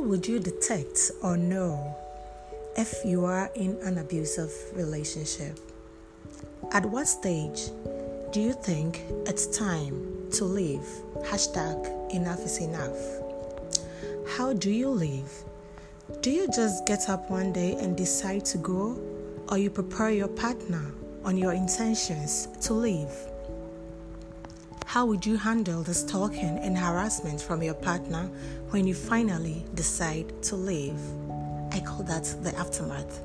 would you detect or know if you are in an abusive relationship? At what stage do you think it's time to leave? Hashtag enough is enough. How do you leave? Do you just get up one day and decide to go, or you prepare your partner on your intentions to leave? How would you handle the stalking and harassment from your partner when you finally decide to leave? I call that the aftermath.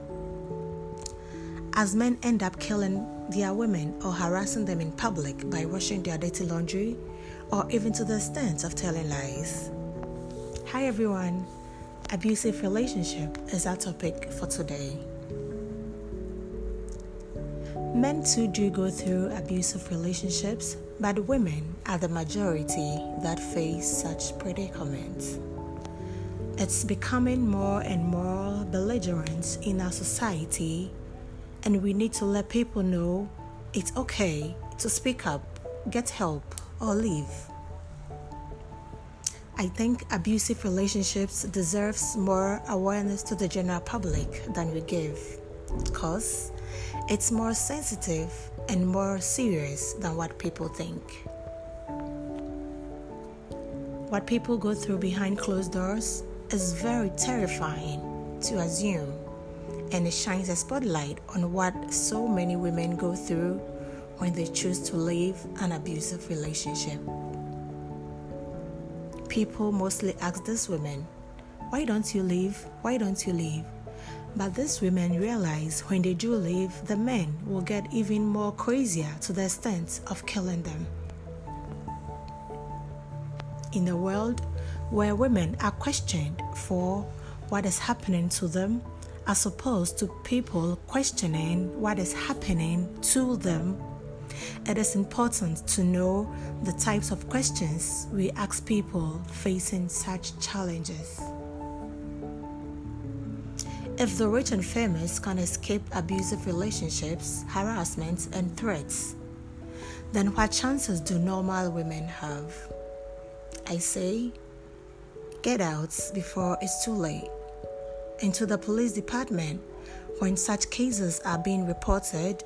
As men end up killing their women or harassing them in public by washing their dirty laundry, or even to the extent of telling lies. Hi everyone, abusive relationship is our topic for today. Men too do go through abusive relationships, but women are the majority that face such predicaments. It's becoming more and more belligerent in our society, and we need to let people know it's okay to speak up, get help, or leave. I think abusive relationships deserves more awareness to the general public than we give because it's more sensitive and more serious than what people think. What people go through behind closed doors is very terrifying to assume, and it shines a spotlight on what so many women go through when they choose to leave an abusive relationship. People mostly ask these women, Why don't you leave? Why don't you leave? But these women realize when they do leave, the men will get even more crazier to the extent of killing them. In a world where women are questioned for what is happening to them, as opposed to people questioning what is happening to them, it is important to know the types of questions we ask people facing such challenges. If the rich and famous can escape abusive relationships, harassment, and threats, then what chances do normal women have? I say, get out before it's too late. Into the police department, when such cases are being reported,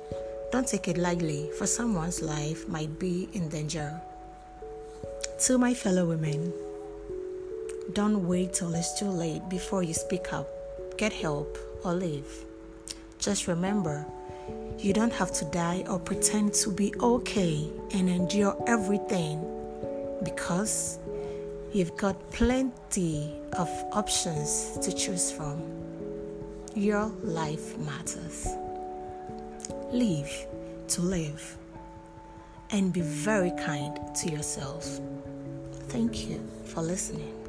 don't take it lightly, for someone's life might be in danger. To my fellow women, don't wait till it's too late before you speak up get help, or leave. Just remember, you don't have to die or pretend to be okay and endure everything because you've got plenty of options to choose from. Your life matters. Live to live and be very kind to yourself. Thank you for listening.